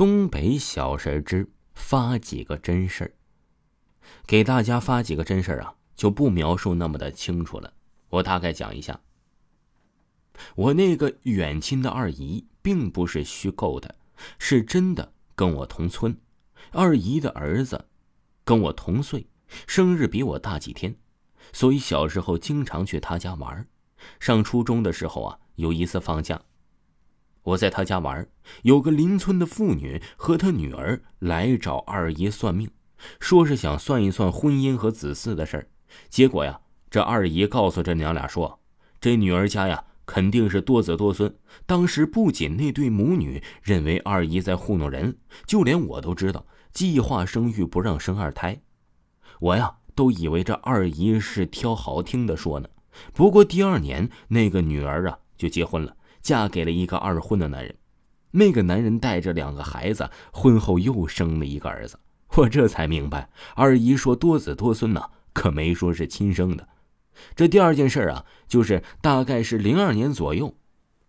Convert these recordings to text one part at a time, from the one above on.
东北小事之发几个真事儿，给大家发几个真事儿啊，就不描述那么的清楚了。我大概讲一下，我那个远亲的二姨并不是虚构的，是真的跟我同村。二姨的儿子跟我同岁，生日比我大几天，所以小时候经常去他家玩。上初中的时候啊，有一次放假。我在他家玩，有个邻村的妇女和她女儿来找二姨算命，说是想算一算婚姻和子嗣的事儿。结果呀，这二姨告诉这娘俩说，这女儿家呀肯定是多子多孙。当时不仅那对母女认为二姨在糊弄人，就连我都知道计划生育不让生二胎。我呀都以为这二姨是挑好听的说呢。不过第二年那个女儿啊就结婚了。嫁给了一个二婚的男人，那个男人带着两个孩子，婚后又生了一个儿子。我这才明白，二姨说多子多孙呢，可没说是亲生的。这第二件事啊，就是大概是零二年左右，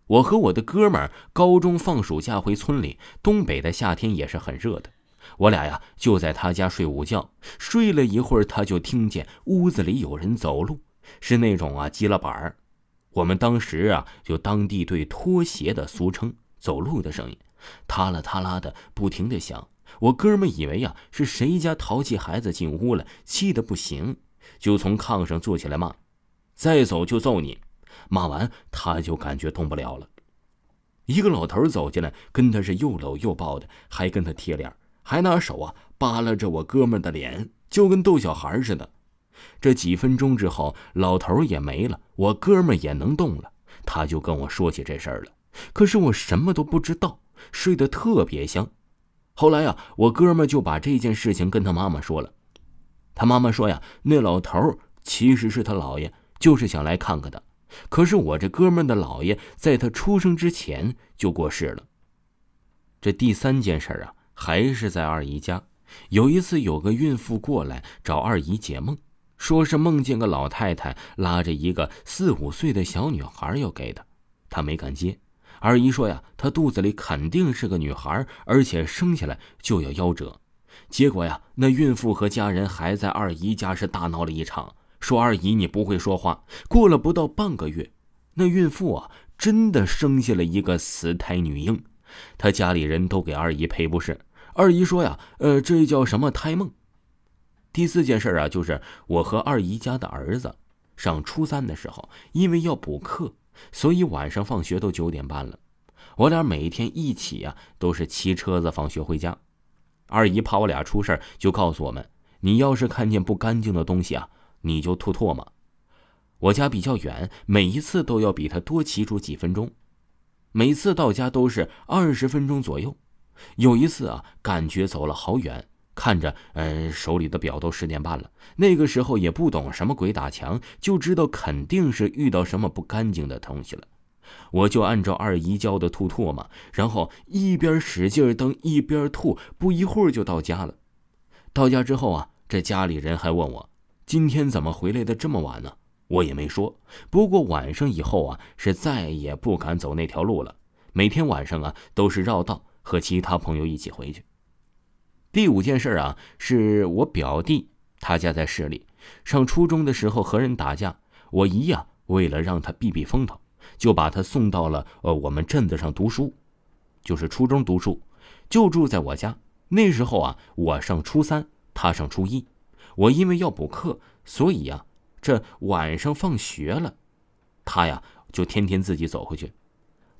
我和我的哥们儿高中放暑假回村里。东北的夏天也是很热的，我俩呀就在他家睡午觉。睡了一会儿，他就听见屋子里有人走路，是那种啊急了板儿。我们当时啊，就当地对拖鞋的俗称，走路的声音，塌啦塌啦的不停的响。我哥们以为呀是谁家淘气孩子进屋了，气得不行，就从炕上坐起来骂：“再走就揍你！”骂完他就感觉动不了了。一个老头走进来，跟他是又搂又抱的，还跟他贴脸，还拿手啊扒拉着我哥们的脸，就跟逗小孩似的。这几分钟之后，老头也没了，我哥们也能动了。他就跟我说起这事儿了，可是我什么都不知道，睡得特别香。后来呀，我哥们就把这件事情跟他妈妈说了。他妈妈说呀，那老头其实是他姥爷，就是想来看看他。可是我这哥们的姥爷在他出生之前就过世了。这第三件事啊，还是在二姨家。有一次，有个孕妇过来找二姨解梦。说是梦见个老太太拉着一个四五岁的小女孩要给她，她没敢接。二姨说呀，她肚子里肯定是个女孩，而且生下来就要夭折。结果呀，那孕妇和家人还在二姨家是大闹了一场，说二姨你不会说话。过了不到半个月，那孕妇啊真的生下了一个死胎女婴，她家里人都给二姨赔不是。二姨说呀，呃，这叫什么胎梦？第四件事啊，就是我和二姨家的儿子上初三的时候，因为要补课，所以晚上放学都九点半了。我俩每天一起啊，都是骑车子放学回家。二姨怕我俩出事就告诉我们：你要是看见不干净的东西啊，你就吐唾沫。我家比较远，每一次都要比他多骑出几分钟，每次到家都是二十分钟左右。有一次啊，感觉走了好远。看着，嗯，手里的表都十点半了。那个时候也不懂什么鬼打墙，就知道肯定是遇到什么不干净的东西了。我就按照二姨教的吐唾沫，然后一边使劲蹬一边吐，不一会儿就到家了。到家之后啊，这家里人还问我今天怎么回来的这么晚呢？我也没说。不过晚上以后啊，是再也不敢走那条路了。每天晚上啊，都是绕道和其他朋友一起回去。第五件事啊，是我表弟，他家在市里，上初中的时候和人打架，我姨呀为了让他避避风头，就把他送到了呃我们镇子上读书，就是初中读书，就住在我家。那时候啊，我上初三，他上初一，我因为要补课，所以呀，这晚上放学了，他呀就天天自己走回去。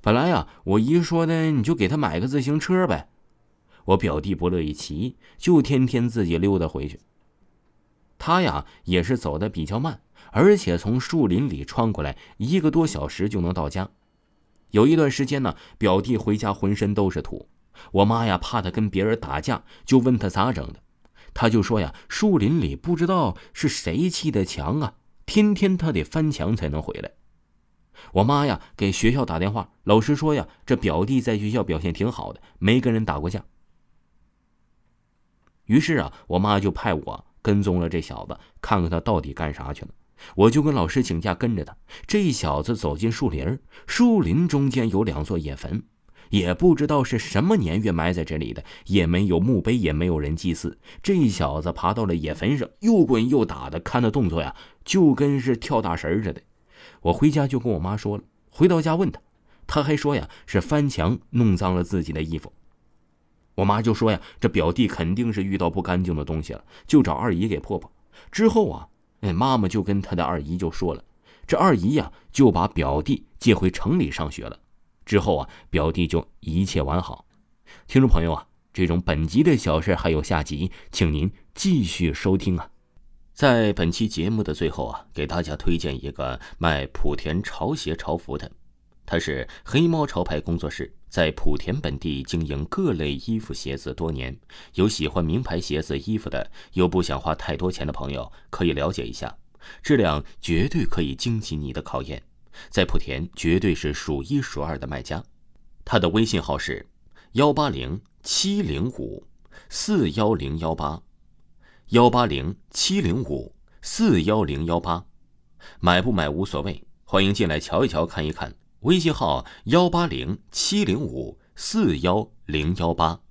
本来呀，我姨说的，你就给他买个自行车呗。我表弟不乐意骑，就天天自己溜达回去。他呀也是走的比较慢，而且从树林里穿过来一个多小时就能到家。有一段时间呢，表弟回家浑身都是土。我妈呀怕他跟别人打架，就问他咋整的。他就说呀，树林里不知道是谁砌的墙啊，天天他得翻墙才能回来。我妈呀给学校打电话，老师说呀，这表弟在学校表现挺好的，没跟人打过架。于是啊，我妈就派我跟踪了这小子，看看他到底干啥去了。我就跟老师请假跟着他。这小子走进树林树林中间有两座野坟，也不知道是什么年月埋在这里的，也没有墓碑，也没有人祭祀。这小子爬到了野坟上，又滚又打的，看那动作呀，就跟是跳大神似的。我回家就跟我妈说了，回到家问他，他还说呀是翻墙弄脏了自己的衣服。我妈就说呀，这表弟肯定是遇到不干净的东西了，就找二姨给破破。之后啊，哎，妈妈就跟她的二姨就说了，这二姨呀就把表弟接回城里上学了。之后啊，表弟就一切完好。听众朋友啊，这种本集的小事还有下集，请您继续收听啊。在本期节目的最后啊，给大家推荐一个卖莆田潮鞋潮服的，他是黑猫潮牌工作室，在莆田本地经营各类衣服鞋子多年。有喜欢名牌鞋子衣服的，又不想花太多钱的朋友，可以了解一下，质量绝对可以经起你的考验。在莆田绝对是数一数二的卖家，他的微信号是幺八零七零五四幺零幺八，幺八零七零五四幺零幺八，买不买无所谓，欢迎进来瞧一瞧看一看。微信号幺八零七零五四幺零幺八。